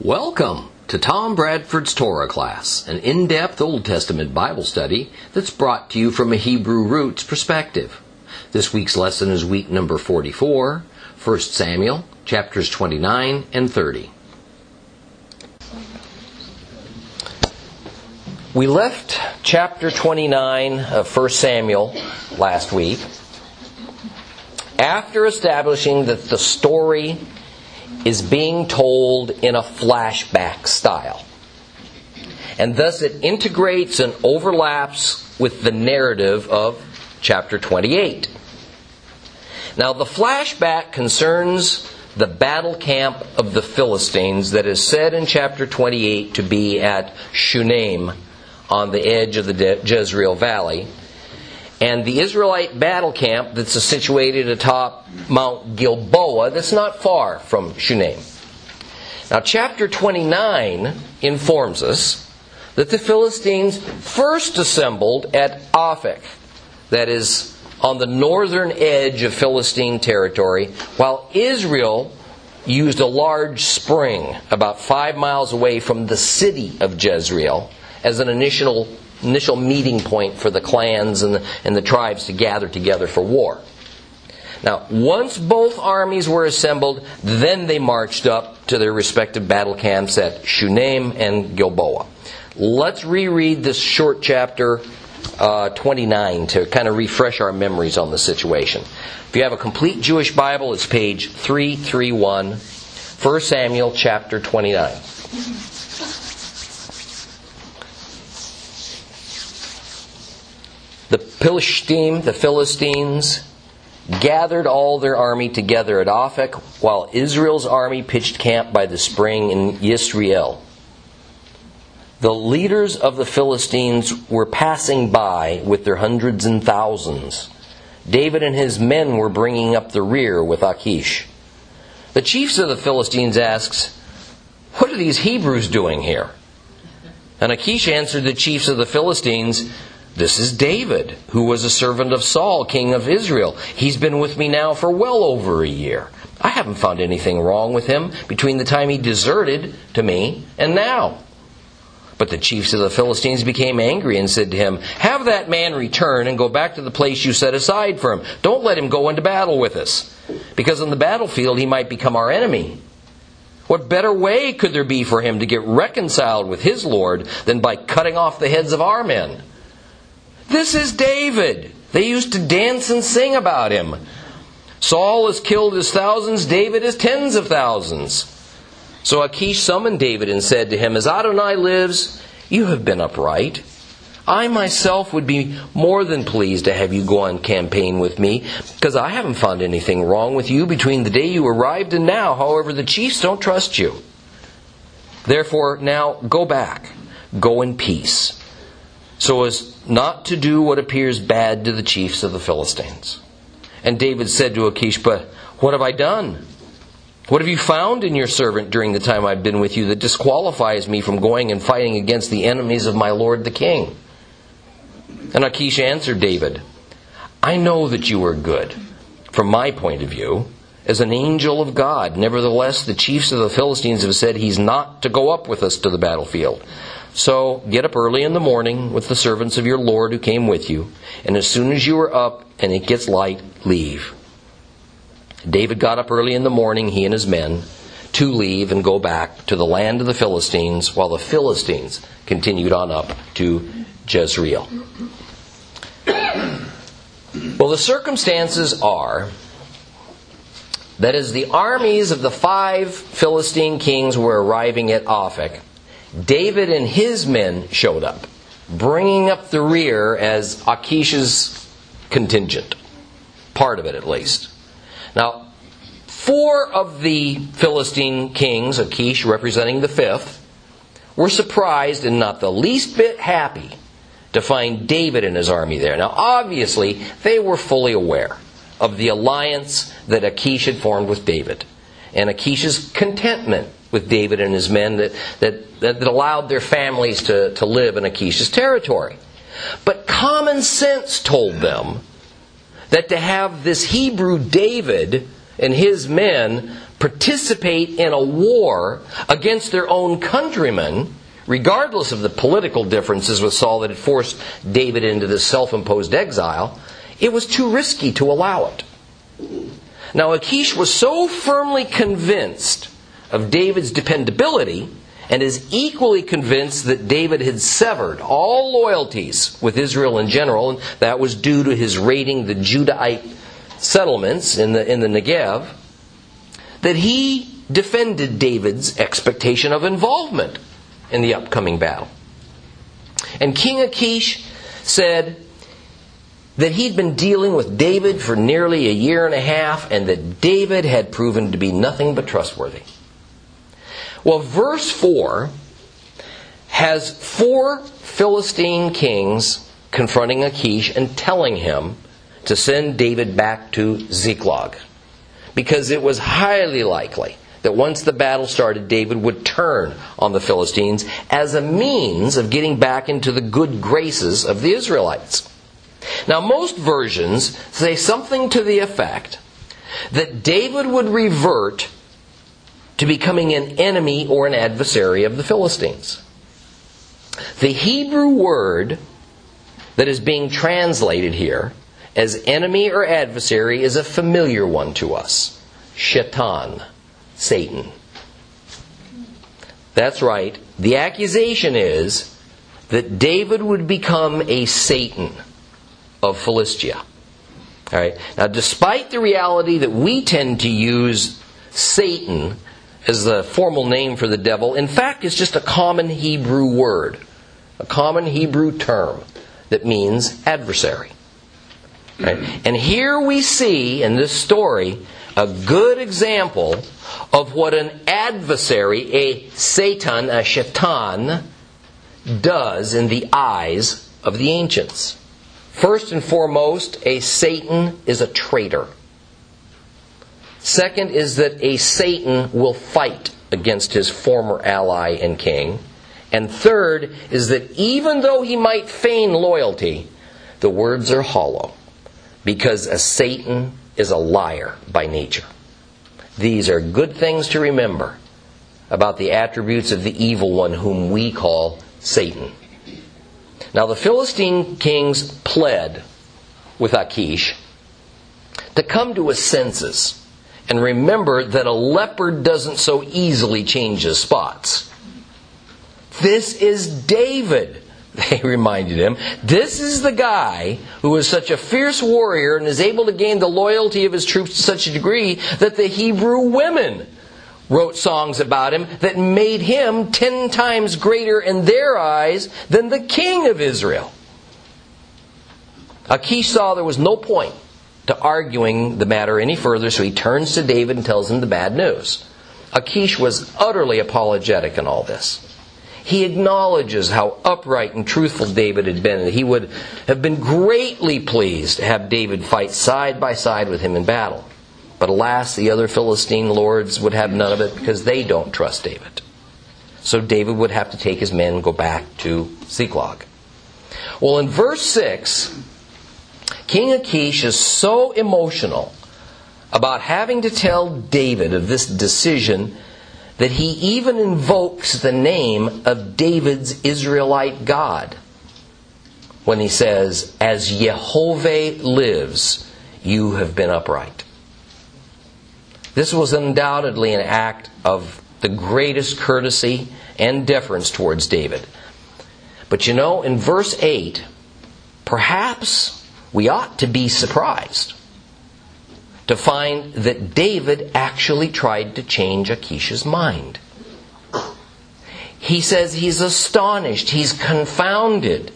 Welcome to Tom Bradford's Torah class, an in depth Old Testament Bible study that's brought to you from a Hebrew roots perspective. This week's lesson is week number 44, 1 Samuel, chapters 29 and 30. We left chapter 29 of 1 Samuel last week after establishing that the story is being told in a flashback style. And thus it integrates and overlaps with the narrative of chapter 28. Now, the flashback concerns the battle camp of the Philistines that is said in chapter 28 to be at Shunem on the edge of the Jezreel Valley and the Israelite battle camp that's situated atop Mount Gilboa, that's not far from Shunem. Now, chapter 29 informs us that the Philistines first assembled at Aphek, that is on the northern edge of Philistine territory, while Israel used a large spring about five miles away from the city of Jezreel as an initial initial meeting point for the clans and the, and the tribes to gather together for war. Now, once both armies were assembled, then they marched up to their respective battle camps at Shunem and Gilboa. Let's reread this short chapter uh, 29 to kind of refresh our memories on the situation. If you have a complete Jewish Bible, it's page 331, 1 Samuel chapter 29. The the Philistines, gathered all their army together at Aphek, while Israel's army pitched camp by the spring in Yisrael. The leaders of the Philistines were passing by with their hundreds and thousands. David and his men were bringing up the rear with Achish. The chiefs of the Philistines asks, "What are these Hebrews doing here?" And Achish answered the chiefs of the Philistines, this is David, who was a servant of Saul, king of Israel. He's been with me now for well over a year. I haven't found anything wrong with him between the time he deserted to me and now. But the chiefs of the Philistines became angry and said to him, Have that man return and go back to the place you set aside for him. Don't let him go into battle with us, because on the battlefield he might become our enemy. What better way could there be for him to get reconciled with his Lord than by cutting off the heads of our men? This is David. They used to dance and sing about him. Saul has killed his thousands, David his tens of thousands. So Achish summoned David and said to him, As Adonai lives, you have been upright. I myself would be more than pleased to have you go on campaign with me, because I haven't found anything wrong with you between the day you arrived and now. However, the chiefs don't trust you. Therefore, now go back. Go in peace so as not to do what appears bad to the chiefs of the Philistines. And David said to Achish, But what have I done? What have you found in your servant during the time I've been with you that disqualifies me from going and fighting against the enemies of my lord the king? And Achish answered David, I know that you are good, from my point of view, as an angel of God. Nevertheless, the chiefs of the Philistines have said he's not to go up with us to the battlefield. So get up early in the morning with the servants of your Lord who came with you, and as soon as you are up and it gets light, leave. David got up early in the morning, he and his men, to leave and go back to the land of the Philistines, while the Philistines continued on up to Jezreel. Well, the circumstances are that as the armies of the five Philistine kings were arriving at Aphek, David and his men showed up, bringing up the rear as Achish's contingent. Part of it, at least. Now, four of the Philistine kings, Achish representing the fifth, were surprised and not the least bit happy to find David and his army there. Now, obviously, they were fully aware of the alliance that Achish had formed with David and Achish's contentment with David and his men that, that, that allowed their families to, to live in Achish's territory. But common sense told them that to have this Hebrew David and his men participate in a war against their own countrymen, regardless of the political differences with Saul that had forced David into this self imposed exile, it was too risky to allow it. Now, Achish was so firmly convinced of David's dependability and is equally convinced that David had severed all loyalties with Israel in general, and that was due to his raiding the Judahite settlements in the, in the Negev, that he defended David's expectation of involvement in the upcoming battle. And King Achish said that he'd been dealing with David for nearly a year and a half and that David had proven to be nothing but trustworthy. Well, verse 4 has four Philistine kings confronting Achish and telling him to send David back to Ziklag. Because it was highly likely that once the battle started, David would turn on the Philistines as a means of getting back into the good graces of the Israelites. Now, most versions say something to the effect that David would revert to becoming an enemy or an adversary of the Philistines. The Hebrew word that is being translated here as enemy or adversary is a familiar one to us Shaitan, Satan. That's right. The accusation is that David would become a Satan of Philistia. All right. Now, despite the reality that we tend to use Satan as the formal name for the devil, in fact, it's just a common Hebrew word, a common Hebrew term that means adversary. Right? And here we see in this story a good example of what an adversary, a Satan, a shaitan, does in the eyes of the ancients. First and foremost, a Satan is a traitor. Second is that a Satan will fight against his former ally and king. And third is that even though he might feign loyalty, the words are hollow because a Satan is a liar by nature. These are good things to remember about the attributes of the evil one whom we call Satan. Now, the Philistine kings pled with Achish to come to his senses and remember that a leopard doesn't so easily change his spots. This is David, they reminded him. This is the guy who is such a fierce warrior and is able to gain the loyalty of his troops to such a degree that the Hebrew women wrote songs about him that made him ten times greater in their eyes than the king of Israel. Achish saw there was no point to arguing the matter any further, so he turns to David and tells him the bad news. Achish was utterly apologetic in all this. He acknowledges how upright and truthful David had been, and he would have been greatly pleased to have David fight side by side with him in battle. But alas, the other Philistine lords would have none of it because they don't trust David. So David would have to take his men and go back to Ziklag. Well, in verse 6, King Achish is so emotional about having to tell David of this decision that he even invokes the name of David's Israelite God when he says, As Jehovah lives, you have been upright. This was undoubtedly an act of the greatest courtesy and deference towards David. But you know, in verse 8, perhaps we ought to be surprised to find that David actually tried to change Achish's mind. He says he's astonished, he's confounded,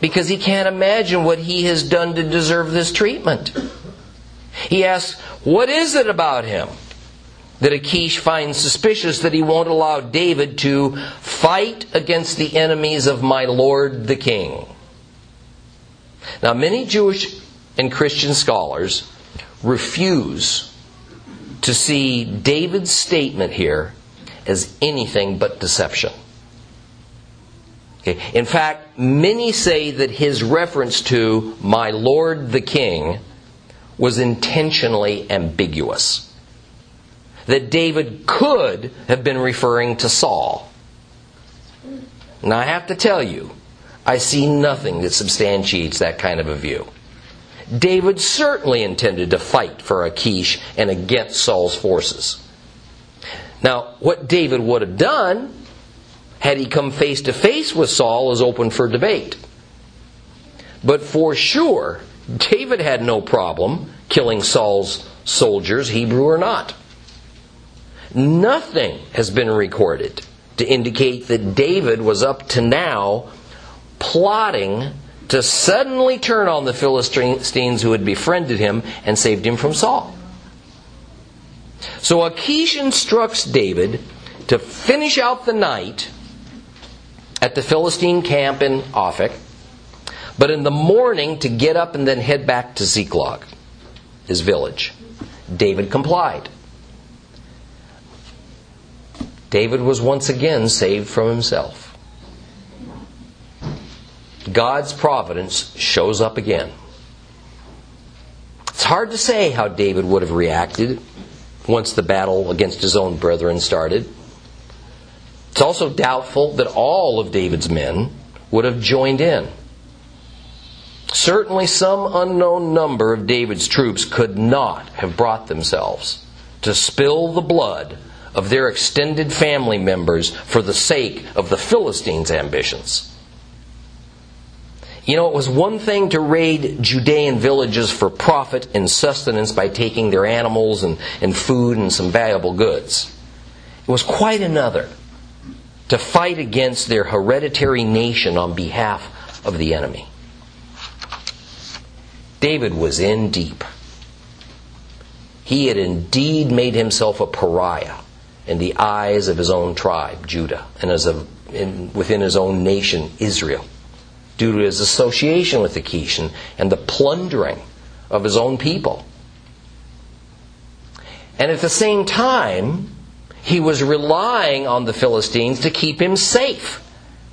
because he can't imagine what he has done to deserve this treatment. He asks, What is it about him that Achish finds suspicious that he won't allow David to fight against the enemies of my Lord the King? Now, many Jewish and Christian scholars refuse to see David's statement here as anything but deception. Okay. In fact, many say that his reference to my Lord the King was intentionally ambiguous. that David could have been referring to Saul. Now, I have to tell you, I see nothing that substantiates that kind of a view. David certainly intended to fight for Achish and against Saul's forces. Now, what David would have done had he come face to face with Saul is open for debate. But for sure, David had no problem killing Saul's soldiers, Hebrew or not. Nothing has been recorded to indicate that David was up to now plotting to suddenly turn on the Philistines who had befriended him and saved him from Saul. So Achish instructs David to finish out the night at the Philistine camp in Aphek, but in the morning to get up and then head back to Ziklag, his village. David complied. David was once again saved from himself. God's providence shows up again. It's hard to say how David would have reacted once the battle against his own brethren started. It's also doubtful that all of David's men would have joined in. Certainly, some unknown number of David's troops could not have brought themselves to spill the blood of their extended family members for the sake of the Philistines' ambitions. You know, it was one thing to raid Judean villages for profit and sustenance by taking their animals and, and food and some valuable goods. It was quite another to fight against their hereditary nation on behalf of the enemy. David was in deep. He had indeed made himself a pariah in the eyes of his own tribe, Judah, and as a, in, within his own nation, Israel, due to his association with Achish and, and the plundering of his own people. And at the same time, he was relying on the Philistines to keep him safe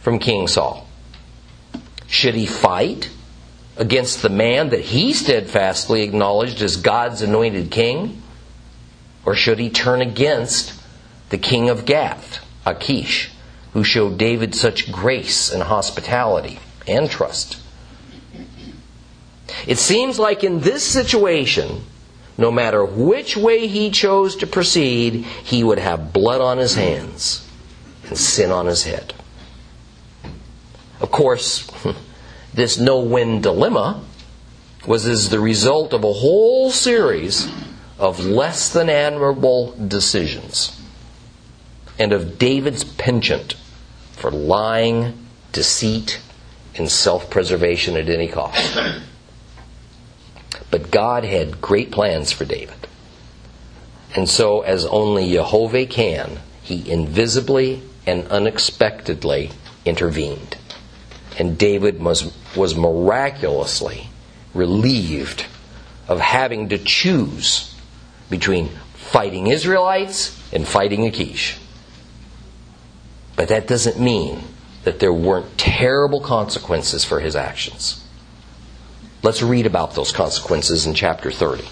from King Saul. Should he fight against the man that he steadfastly acknowledged as God's anointed king? Or should he turn against the king of Gath, Achish, who showed David such grace and hospitality and trust? It seems like in this situation, no matter which way he chose to proceed, he would have blood on his hands and sin on his head. Of course, this no win dilemma was as the result of a whole series of less than admirable decisions and of David's penchant for lying, deceit, and self preservation at any cost. But God had great plans for David. And so, as only Jehovah can, he invisibly and unexpectedly intervened. And David was, was miraculously relieved of having to choose between fighting Israelites and fighting Achish. But that doesn't mean that there weren't terrible consequences for his actions. Let's read about those consequences in chapter 30.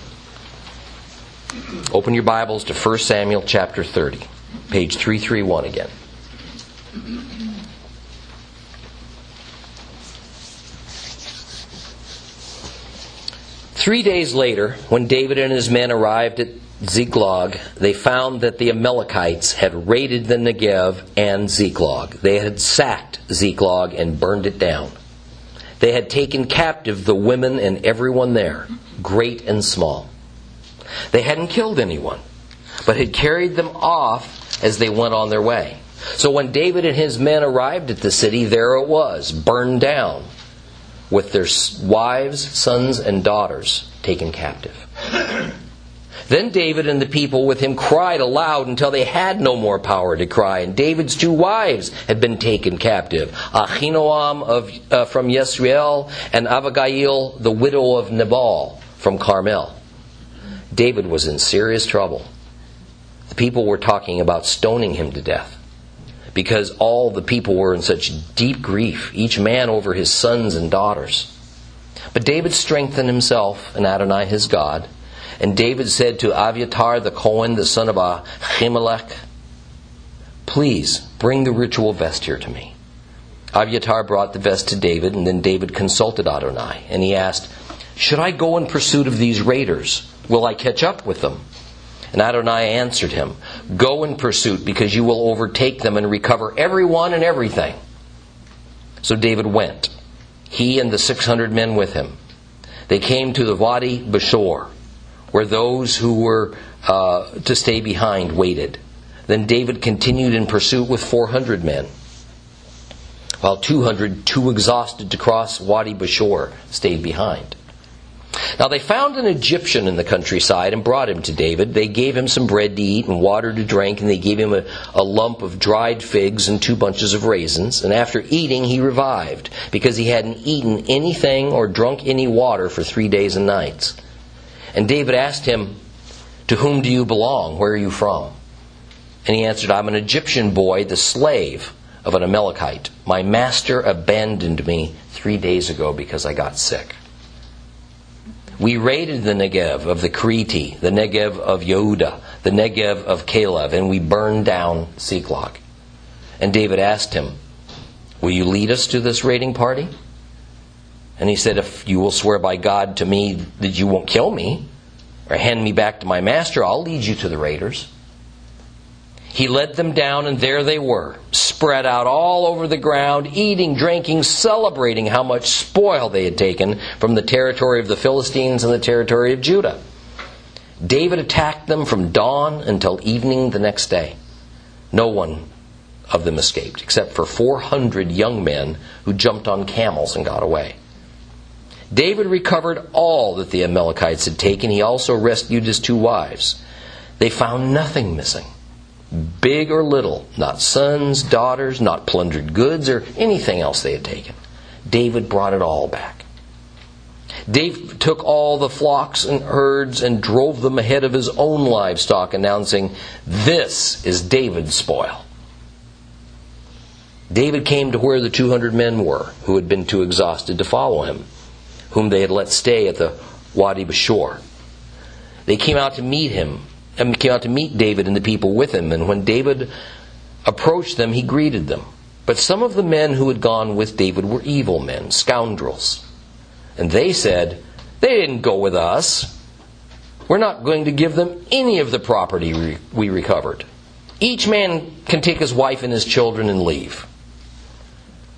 Open your Bibles to 1 Samuel chapter 30, page 331 again. Three days later, when David and his men arrived at Ziklag, they found that the Amalekites had raided the Negev and Ziklag. They had sacked Ziklag and burned it down. They had taken captive the women and everyone there, great and small. They hadn't killed anyone, but had carried them off as they went on their way. So when David and his men arrived at the city, there it was, burned down, with their wives, sons, and daughters taken captive. Then David and the people with him cried aloud until they had no more power to cry. And David's two wives had been taken captive Ahinoam of, uh, from Yisrael and Abigail, the widow of Nabal from Carmel. David was in serious trouble. The people were talking about stoning him to death because all the people were in such deep grief, each man over his sons and daughters. But David strengthened himself and Adonai his God And David said to Abiathar the Cohen, the son of Ahimelech, Please bring the ritual vest here to me. Abiathar brought the vest to David, and then David consulted Adonai, and he asked, Should I go in pursuit of these raiders? Will I catch up with them? And Adonai answered him, Go in pursuit, because you will overtake them and recover everyone and everything. So David went, he and the six hundred men with him. They came to the Wadi Bashor, where those who were uh, to stay behind waited. Then David continued in pursuit with four hundred men, while two hundred, too exhausted to cross Wadi Bashor, stayed behind. Now they found an Egyptian in the countryside and brought him to David. They gave him some bread to eat and water to drink, and they gave him a, a, lump of dried figs and two bunches of raisins. And after eating, he revived, because he hadn't eaten anything or drunk any water for three days and nights. And David asked him, To whom do you belong? Where are you from? And he answered, I'm an Egyptian boy, the slave of an Amalekite. My master abandoned me three days ago because I got sick. We raided the Negev of the Kriti, the Negev of Yehuda, the Negev of Caleb, and we burned down Ziklag. And David asked him, Will you lead us to this raiding party? And he said, If you will swear by God to me that you won't kill me or hand me back to my master, I'll lead you to the raiders. He led them down, and there they were, spread out all over the ground, eating, drinking, celebrating how much spoil they had taken from the territory of the Philistines and the territory of Judah. David attacked them from dawn until evening the next day. No one of them escaped, except for 400 young men who jumped on camels and got away. David recovered all that the Amalekites had taken. He also rescued his two wives. They found nothing missing big or little, not sons, daughters, not plundered goods, or anything else they had taken. David brought it all back. David took all the flocks and herds and drove them ahead of his own livestock, announcing, This is David's spoil. David came to where the 200 men were, who had been too exhausted to follow him, whom they had let stay at the Wadi Bashor. They came out to meet him and came out to meet David and the people with him. And when David approached them, he greeted them. But some of the men who had gone with David were evil men, scoundrels. And they said, They didn't go with us. We're not going to give them any of the property we recovered. Each man can take his wife and his children and leave.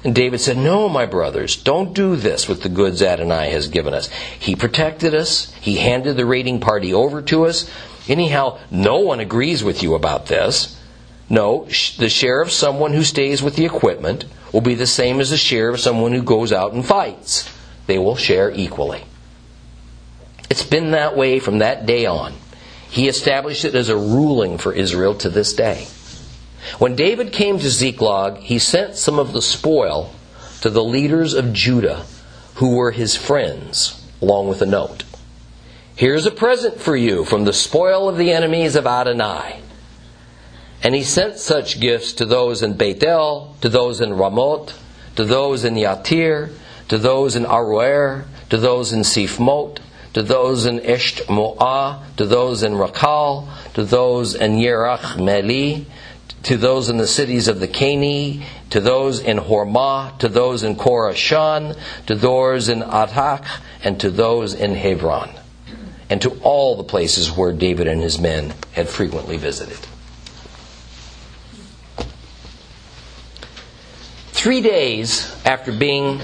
And David said, No, my brothers, don't do this with the goods Adonai has given us. He protected us, he handed the raiding party over to us, Anyhow, no one agrees with you about this. No, the share of someone who stays with the equipment will be the same as the share of someone who goes out and fights. They will share equally. It's been that way from that day on. He established it as a ruling for Israel to this day. When David came to Ziklag, he sent some of the spoil to the leaders of Judah who were his friends, along with a note. Here's a present for you from the spoil of the enemies of Adonai. And he sent such gifts to those in Bethel, to those in Ramoth, to those in Yatir, to those in Aroer, to those in Sifmot, to those in Esht Moah, to those in Rakal, to those in Yerach Meli, to those in the cities of the Cani, to those in Hormah, to those in Korashan, to those in Athach, and to those in Hebron and to all the places where David and his men had frequently visited. Three days after being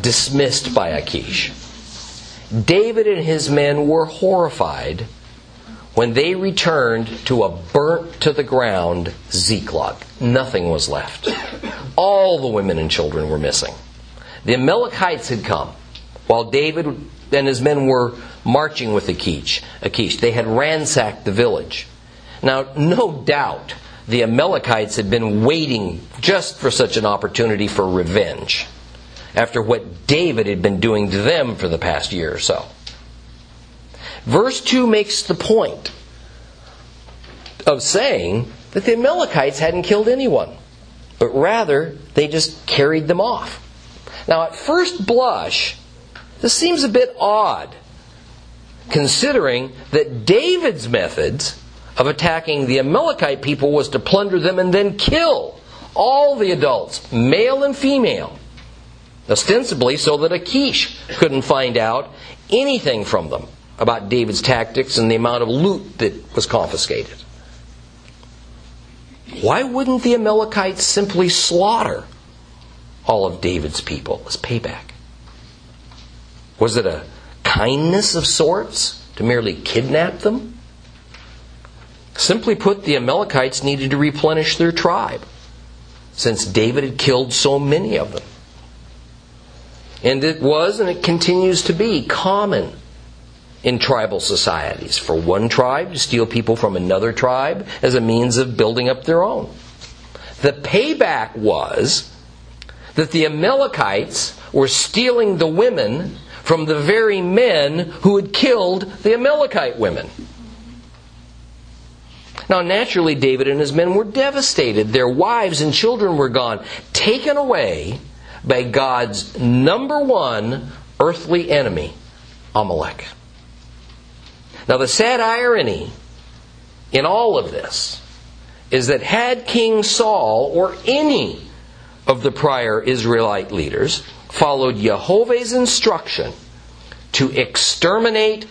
dismissed by Achish, David and his men were horrified when they returned to a burnt to the ground Ziklag. Nothing was left. All the women and children were missing. The Amalekites had come while David and his men were marching with Achish. Achish. They had ransacked the village. Now, no doubt the Amalekites had been waiting just for such an opportunity for revenge after what David had been doing to them for the past year or so. Verse 2 makes the point of saying that the Amalekites hadn't killed anyone, but rather they just carried them off. Now, at first blush, this seems a bit odd considering that David's methods of attacking the Amalekite people was to plunder them and then kill all the adults, male and female, ostensibly so that Achish couldn't find out anything from them about David's tactics and the amount of loot that was confiscated. Why wouldn't the Amalekites simply slaughter all of David's people as payback? Was it a kindness of sorts to merely kidnap them? Simply put, the Amalekites needed to replenish their tribe, since David had killed so many of them. And it was and it continues to be common in tribal societies for one tribe to steal people from another tribe as a means of building up their own. The payback was that the Amalekites were stealing the women from the very men who had killed the Amalekite women. Now, naturally, David and his men were devastated. Their wives and children were gone, taken away by God's number one earthly enemy, Amalek. Now, the sad irony in all of this is that had King Saul or any of the prior Israelite leaders followed Jehovah's instruction to exterminate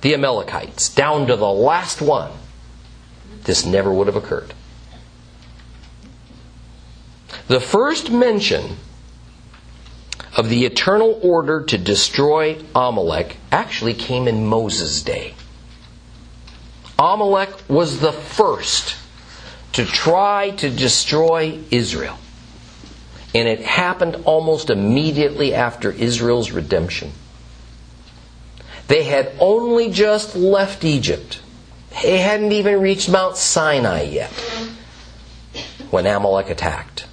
the Amalekites down to the last one, this never would have occurred. The first mention of the eternal order to destroy Amalek actually came in Moses' day. Amalek was the first to try to destroy Israel. And it happened almost immediately after Israel's redemption. They had only just left Egypt. They hadn't even reached Mount Sinai yet when Amalek attacked.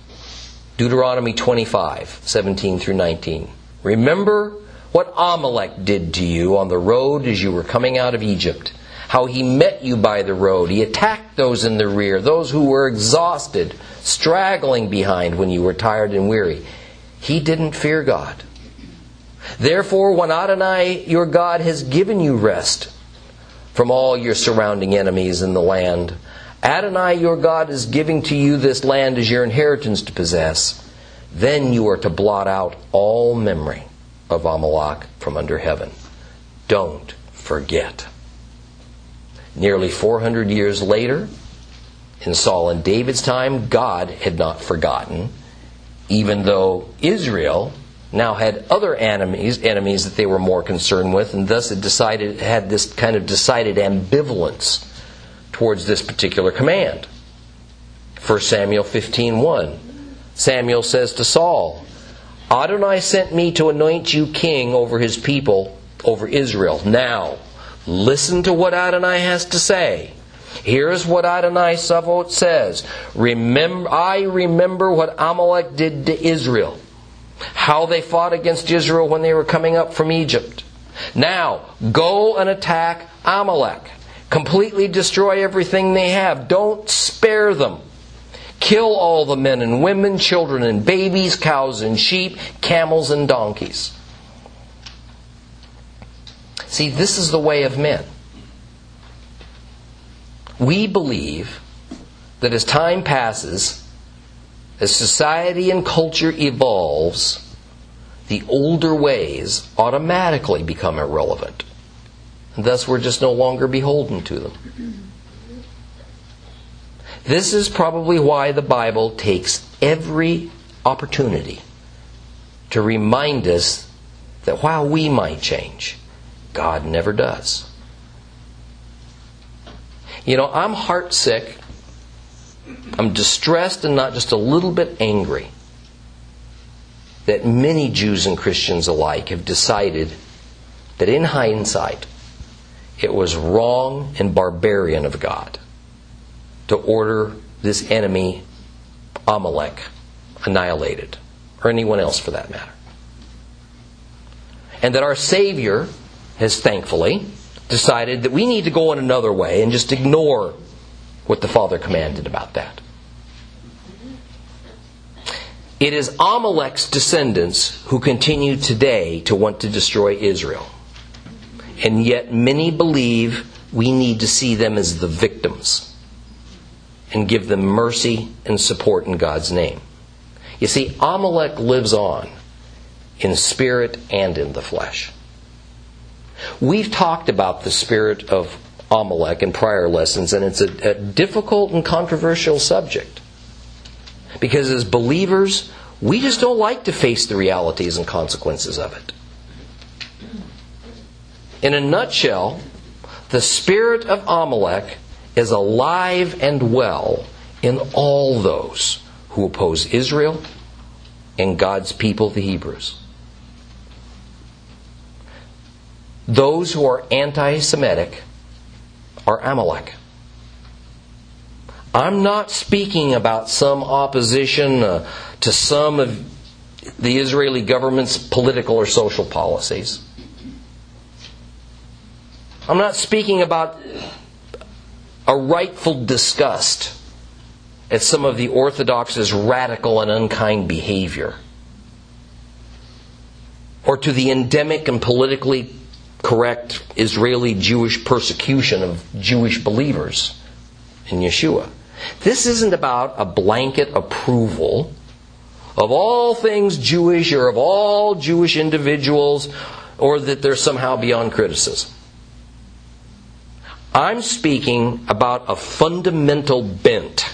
Deuteronomy 25, 17 through 19. Remember what Amalek did to you on the road as you were coming out of Egypt. How he met you by the road. He attacked those in the rear, those who were exhausted, straggling behind when you were tired and weary. He didn't fear God. Therefore, when Adonai your God has given you rest from all your surrounding enemies in the land, Adonai your God is giving to you this land as your inheritance to possess, then you are to blot out all memory of Amalek from under heaven. Don't forget. Nearly 400 years later, in Saul and David's time, God had not forgotten, even though Israel now had other enemies, enemies that they were more concerned with, and thus it decided had this kind of decided ambivalence towards this particular command. 1 Samuel 15:1. Samuel says to Saul, Adonai sent me to anoint you king over his people, over Israel. Now, listen to what Adonai has to say. Here's what Adonai Savot says. Remember, I remember what Amalek did to Israel. How they fought against Israel when they were coming up from Egypt. Now, go and attack Amalek. Completely destroy everything they have. Don't spare them. Kill all the men and women, children and babies, cows and sheep, camels and donkeys. See, this is the way of men. We believe that as time passes, as society and culture evolves, the older ways automatically become irrelevant. Thus, we're just no longer beholden to them. This is probably why the Bible takes every opportunity to remind us that while we might change, God never does. You know, I'm heartsick. I'm distressed and not just a little bit angry that many Jews and Christians alike have decided that in hindsight, it was wrong and barbarian of God to order this enemy, Amalek, annihilated, or anyone else for that matter. And that our Savior has thankfully decided that we need to go in another way and just ignore what the Father commanded about that. It is Amalek's descendants who continue today to want to destroy Israel. And yet many believe we need to see them as the victims and give them mercy and support in God's name. You see, Amalek lives on in spirit and in the flesh. We've talked about the spirit of Amalek in prior lessons, and it's a, a difficult and controversial subject. Because as believers, we just don't like to face the realities and consequences of it. In a nutshell, the spirit of Amalek is alive and well in all those who oppose Israel and God's people, the Hebrews. Those who are anti Semitic are Amalek. I'm not speaking about some opposition uh, to some of the Israeli government's political or social policies. I'm not speaking about a rightful disgust at some of the Orthodox's radical and unkind behavior, or to the endemic and politically correct Israeli Jewish persecution of Jewish believers in Yeshua. This isn't about a blanket approval of all things Jewish or of all Jewish individuals or that they're somehow beyond criticism. I'm speaking about a fundamental bent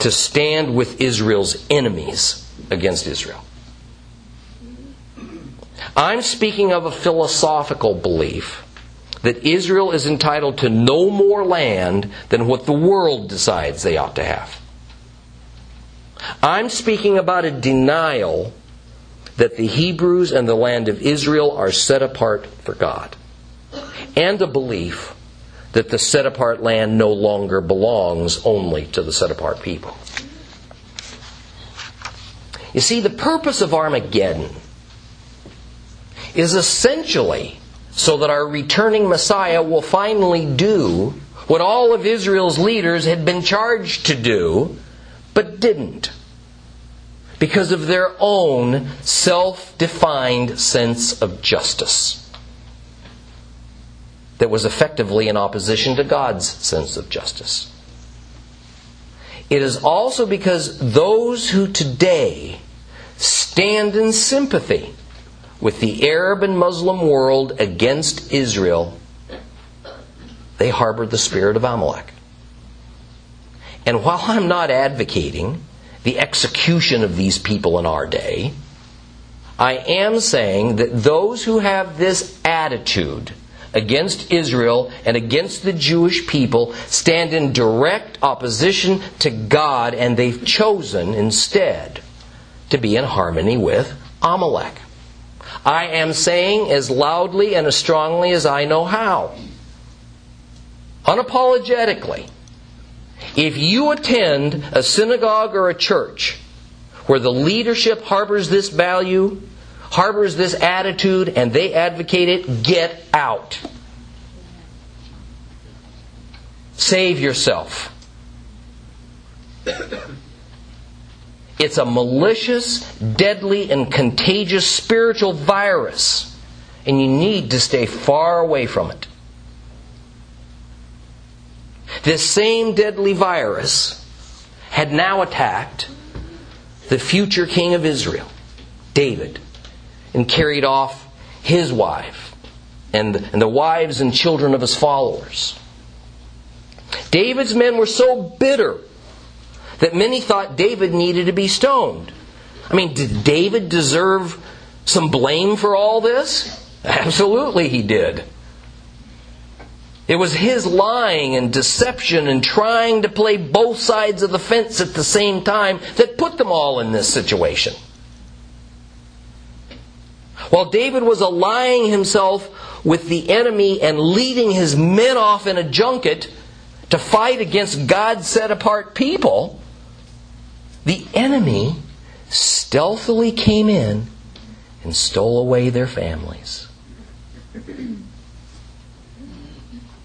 to stand with Israel's enemies against Israel. I'm speaking of a philosophical belief that Israel is entitled to no more land than what the world decides they ought to have. I'm speaking about a denial that the Hebrews and the land of Israel are set apart for God, and a belief that the set apart land no longer belongs only to the set apart people. You see, the purpose of Armageddon is essentially so that our returning Messiah will finally do what all of Israel's leaders had been charged to do, but didn't. Because of their own self defined sense of justice that was effectively in opposition to God's sense of justice. It is also because those who today stand in sympathy with the Arab and Muslim world against Israel, they harbor the spirit of Amalek. And while I'm not advocating the execution of these people in our day, I am saying that those who have this attitude against Israel and against the Jewish people stand in direct opposition to God, and they've chosen instead to be in harmony with Amalek. I am saying as loudly and as strongly as I know how. Unapologetically. If you attend a synagogue or a church where the leadership harbors this value, harbors this attitude, and they advocate it, get out. Save yourself. It's a malicious, deadly, and contagious spiritual virus, and you need to stay far away from it. This same deadly virus had now attacked the future king of Israel, David, and carried off his wife and, and the wives and children of his followers. David's men were so bitter that many thought David needed to be stoned. I mean, did David deserve some blame for all this? Absolutely, he did. It was his lying and deception and trying to play both sides of the fence at the same time that put them all in this situation. While David was allying himself with the enemy and leading his men off in a junket to fight against God set apart people, the enemy stealthily came in and stole away their families.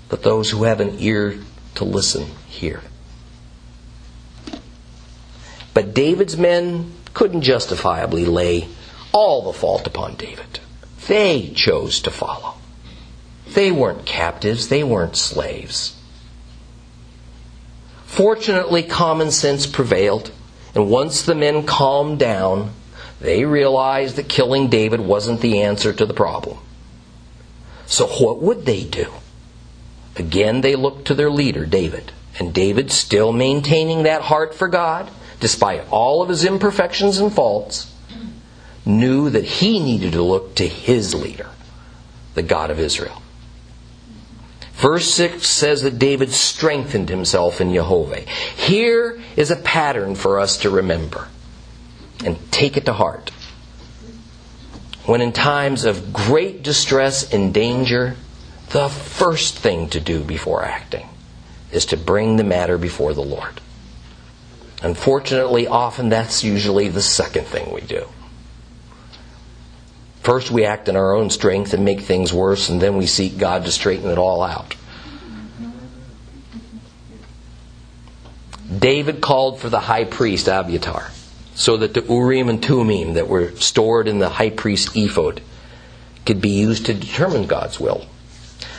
But those who have an ear to listen hear. But David's men couldn't justifiably lay all the fault upon David. they chose to follow. They weren't captives, they weren't slaves. Fortunately, common sense prevailed, and once the men calmed down, they realized that killing David wasn't the answer to the problem. So, what would they do? Again, they looked to their leader, David. And David, still maintaining that heart for God, despite all of his imperfections and faults, knew that he needed to look to his leader, the God of Israel. Verse 6 says that David strengthened himself in Jehovah. Here is a pattern for us to remember and take it to heart. When in times of great distress and danger, the first thing to do before acting is to bring the matter before the Lord. Unfortunately, often that's usually the second thing we do. First, we act in our own strength and make things worse, and then we seek God to straighten it all out. David called for the high priest Abiathar so that the Urim and Thummim that were stored in the high priest's ephod could be used to determine God's will.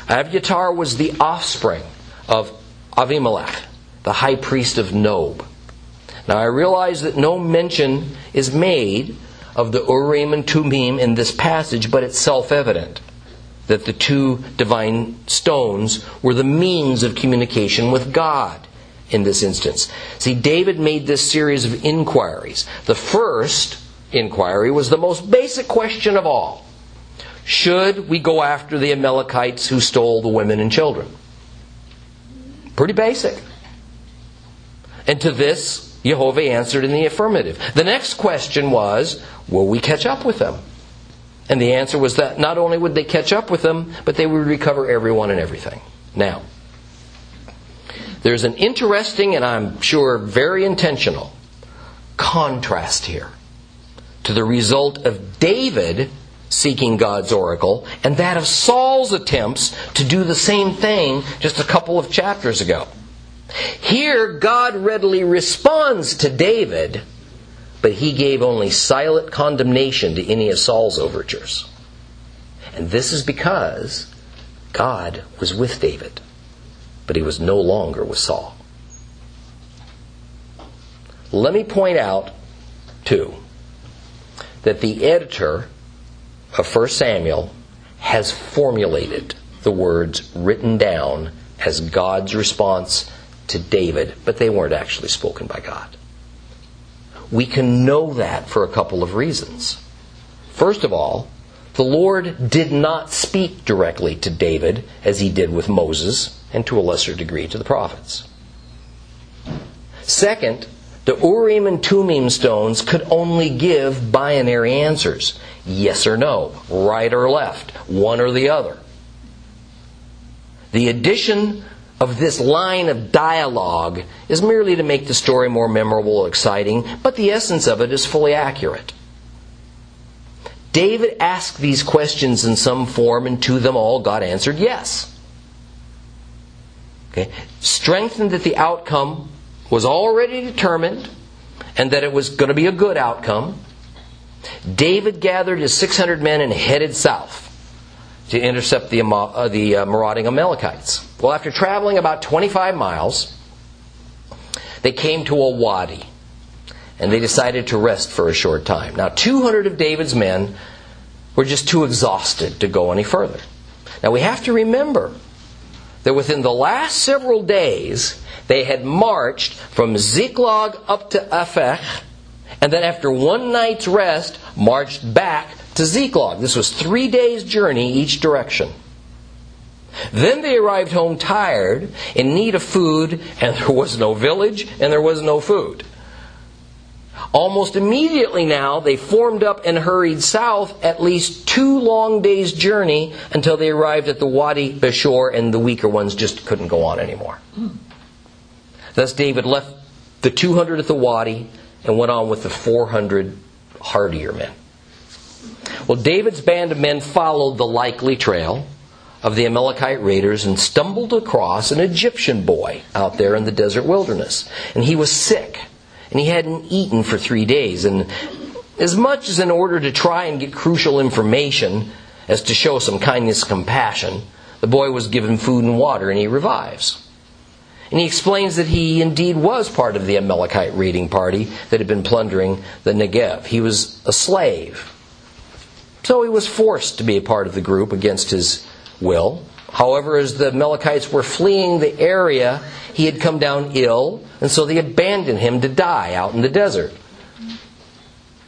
Abiathar was the offspring of Avimelech, the high priest of Nob. Now I realize that no mention is made of the Urim and Thummim in this passage, but it's self evident that the two divine stones were the means of communication with God in this instance. See, David made this series of inquiries. The first inquiry was the most basic question of all Should we go after the Amalekites who stole the women and children? Pretty basic. And to this, Jehovah answered in the affirmative. The next question was Will we catch up with them? And the answer was that not only would they catch up with them, but they would recover everyone and everything. Now, there's an interesting and I'm sure very intentional contrast here to the result of David seeking God's oracle and that of Saul's attempts to do the same thing just a couple of chapters ago. Here, God readily responds to David, but he gave only silent condemnation to any of Saul's overtures. And this is because God was with David but he was no longer with Saul. Let me point out, too, that the editor of 1 Samuel has formulated the words written down as God's response to David, but they weren't actually spoken by God. We can know that for a couple of reasons. First of all, the Lord did not speak directly to David as he did with Moses and to a lesser degree to the prophets. Second, the Urim and Thummim stones could only give binary answers yes or no, right or left, one or the other. The addition of this line of dialogue is merely to make the story more memorable or exciting, but the essence of it is fully accurate. David asked these questions in some form, and to them all God answered yes. Okay? Strengthened that the outcome was already determined and that it was going to be a good outcome. David gathered his 600 men and headed south to intercept the, uh, the uh, marauding Amalekites. Well, after traveling about 25 miles, they came to a wadi and they decided to rest for a short time. Now, 200 of David's men were just too exhausted to go any further. Now, we have to remember that within the last several days, they had marched from Ziklag up to Aphek, and then after one night's rest, marched back to Ziklag. This was three days' journey each direction. Then they arrived home tired, in need of food, and there was no village, and there was no food. Almost immediately now, they formed up and hurried south at least two long days' journey until they arrived at the Wadi Bashor, and the weaker ones just couldn't go on anymore. Thus, David left the 200 at the Wadi and went on with the 400 hardier men. Well, David's band of men followed the likely trail of the Amalekite raiders and stumbled across an Egyptian boy out there in the desert wilderness. And he was sick and he hadn't eaten for three days. And as much as in order to try and get crucial information, as to show some kindness compassion, the boy was given food and water and he revives. And he explains that he indeed was part of the Amalekite raiding party that had been plundering the Negev. He was a slave. So he was forced to be a part of the group against his will. However, as the Amalekites were fleeing the area, he had come down ill, and so they abandoned him to die out in the desert.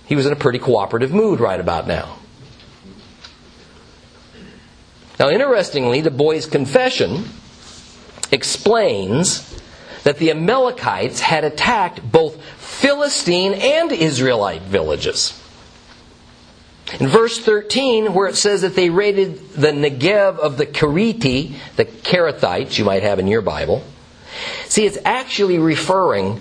He was in a pretty cooperative mood right about now. Now, interestingly, the boy's confession explains that the Amalekites had attacked both Philistine and Israelite villages. In verse 13, where it says that they raided the Negev of the Keriti, the Kerethites, you might have in your Bible, see, it's actually referring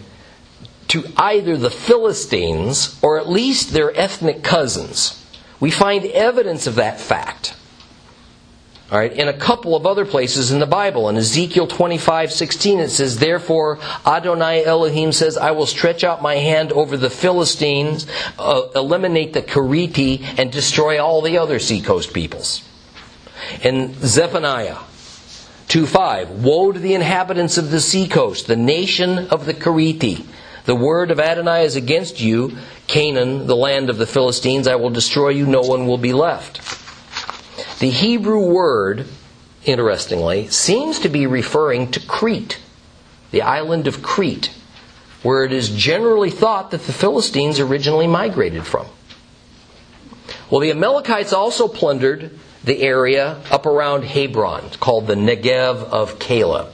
to either the Philistines or at least their ethnic cousins. We find evidence of that fact all right, in a couple of other places in the Bible. In Ezekiel 25, 16, it says, Therefore, Adonai Elohim says, I will stretch out my hand over the Philistines, uh, eliminate the Keriti, and destroy all the other seacoast peoples. In Zephaniah 2, 5, Woe to the inhabitants of the seacoast, the nation of the Keriti. The word of Adonai is against you, Canaan, the land of the Philistines. I will destroy you, no one will be left. The Hebrew word, interestingly, seems to be referring to Crete, the island of Crete, where it is generally thought that the Philistines originally migrated from. Well, the Amalekites also plundered the area up around Hebron, called the Negev of Caleb.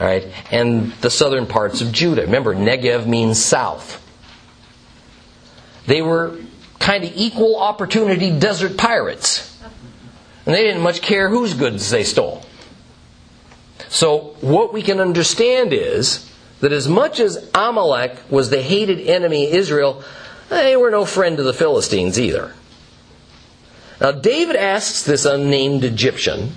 All right, and the southern parts of Judah. Remember, Negev means south. They were kind of equal opportunity desert pirates. And they didn't much care whose goods they stole. So, what we can understand is that as much as Amalek was the hated enemy of Israel, they were no friend to the Philistines either. Now, David asks this unnamed Egyptian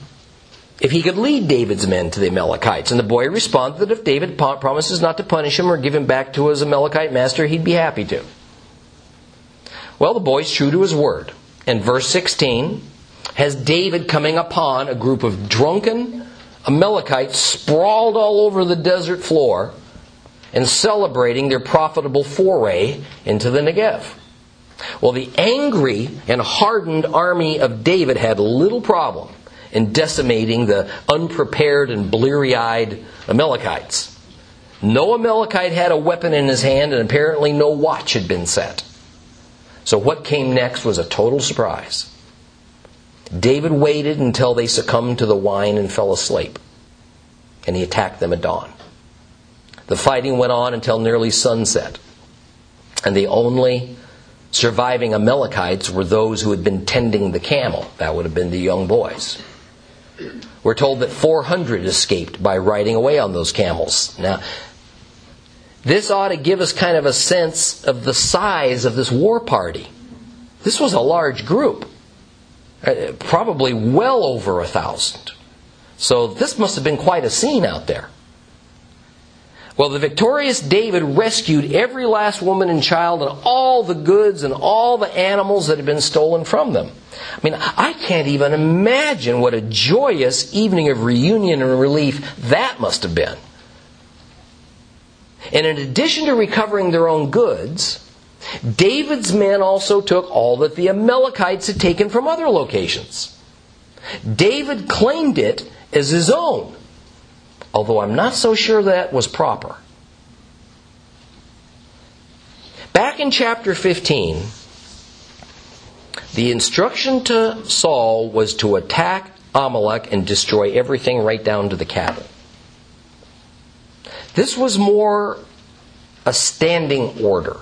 if he could lead David's men to the Amalekites. And the boy responded that if David promises not to punish him or give him back to his Amalekite master, he'd be happy to. Well, the boy's true to his word. In verse 16, has David coming upon a group of drunken Amalekites sprawled all over the desert floor and celebrating their profitable foray into the Negev. Well, the angry and hardened army of David had little problem in decimating the unprepared and bleary eyed Amalekites. No Amalekite had a weapon in his hand, and apparently no watch had been set. So, what came next was a total surprise. David waited until they succumbed to the wine and fell asleep, and he attacked them at dawn. The fighting went on until nearly sunset, and the only surviving Amalekites were those who had been tending the camel. That would have been the young boys. We're told that 400 escaped by riding away on those camels. Now, this ought to give us kind of a sense of the size of this war party. This was a large group. Uh, probably well over a thousand. So this must have been quite a scene out there. Well, the victorious David rescued every last woman and child and all the goods and all the animals that had been stolen from them. I mean, I can't even imagine what a joyous evening of reunion and relief that must have been. And in addition to recovering their own goods, David's men also took all that the Amalekites had taken from other locations. David claimed it as his own, although I'm not so sure that was proper. Back in chapter 15, the instruction to Saul was to attack Amalek and destroy everything right down to the cattle. This was more a standing order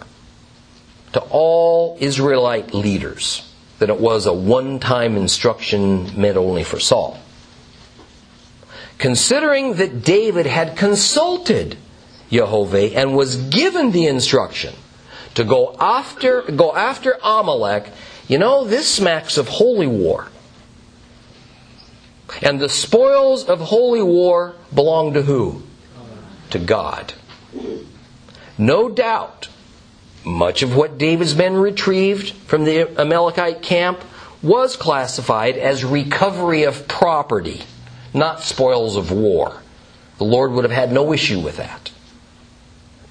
to all Israelite leaders that it was a one time instruction meant only for Saul. Considering that David had consulted Jehovah and was given the instruction to go after, go after Amalek, you know, this smacks of holy war. And the spoils of holy war belong to who? To God. No doubt much of what David's men retrieved from the Amalekite camp was classified as recovery of property, not spoils of war. The Lord would have had no issue with that.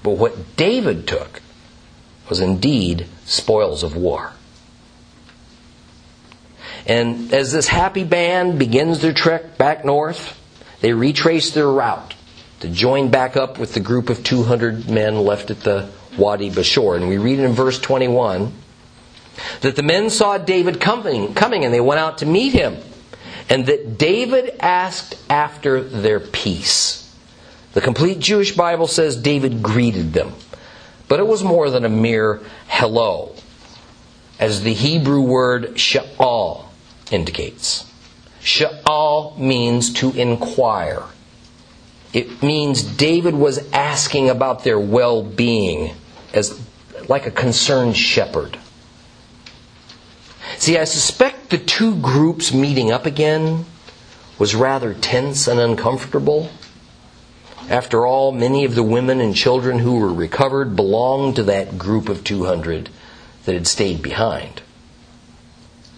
But what David took was indeed spoils of war. And as this happy band begins their trek back north, they retrace their route to join back up with the group of 200 men left at the Wadi Bashor. And we read in verse 21 that the men saw David coming, coming and they went out to meet him. And that David asked after their peace. The complete Jewish Bible says David greeted them. But it was more than a mere hello, as the Hebrew word sha'al indicates. Sha'al means to inquire. It means David was asking about their well being as like a concerned shepherd. See, I suspect the two groups meeting up again was rather tense and uncomfortable. After all, many of the women and children who were recovered belonged to that group of 200 that had stayed behind.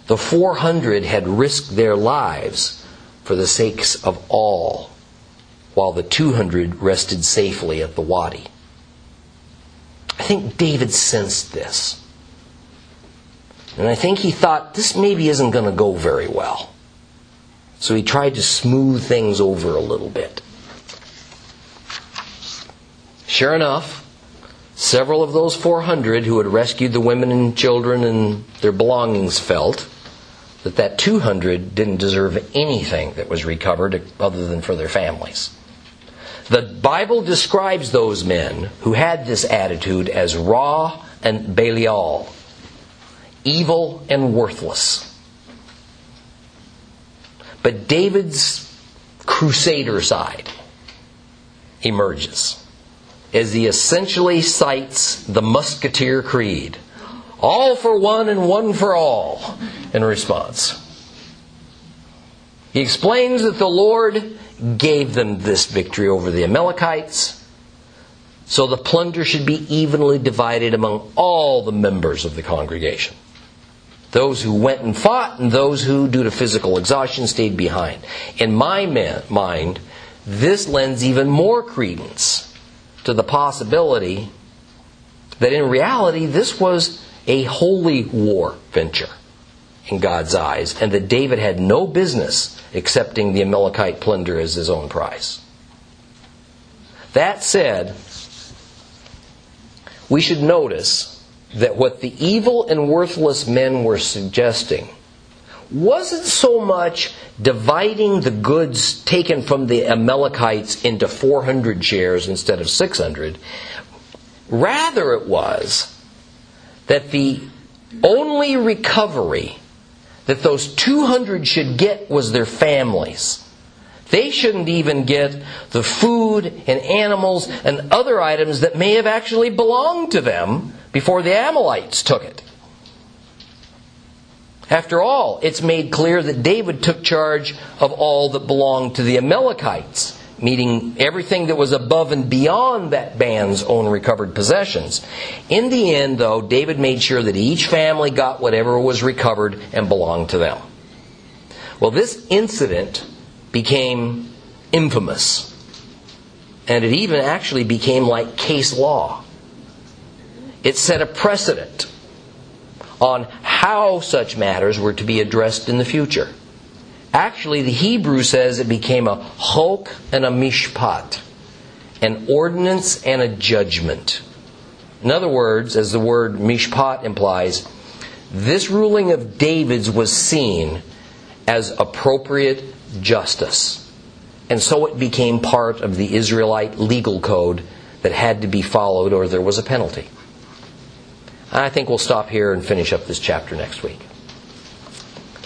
The 400 had risked their lives for the sakes of all, while the 200 rested safely at the wadi. I think David sensed this. And I think he thought this maybe isn't going to go very well. So he tried to smooth things over a little bit. Sure enough, several of those 400 who had rescued the women and children and their belongings felt that that 200 didn't deserve anything that was recovered other than for their families. The Bible describes those men who had this attitude as raw and Belial, evil and worthless. But David's crusader side emerges as he essentially cites the Musketeer Creed all for one and one for all in response. He explains that the Lord gave them this victory over the Amalekites, so the plunder should be evenly divided among all the members of the congregation. Those who went and fought, and those who, due to physical exhaustion, stayed behind. In my mind, this lends even more credence to the possibility that in reality this was a holy war venture in God's eyes, and that David had no business accepting the Amalekite plunder as his own prize. That said, we should notice that what the evil and worthless men were suggesting wasn't so much dividing the goods taken from the Amalekites into 400 shares instead of 600. Rather, it was that the only recovery that those 200 should get was their families. They shouldn't even get the food and animals and other items that may have actually belonged to them before the Amalekites took it. After all, it's made clear that David took charge of all that belonged to the Amalekites, meaning everything that was above and beyond that band's own recovered possessions. In the end, though, David made sure that each family got whatever was recovered and belonged to them. Well, this incident became infamous. And it even actually became like case law. It set a precedent on how such matters were to be addressed in the future. Actually, the Hebrew says it became a chok and a mishpat, an ordinance and a judgment. In other words, as the word mishpat implies, this ruling of David's was seen as appropriate justice. And so it became part of the Israelite legal code that had to be followed or there was a penalty. I think we'll stop here and finish up this chapter next week.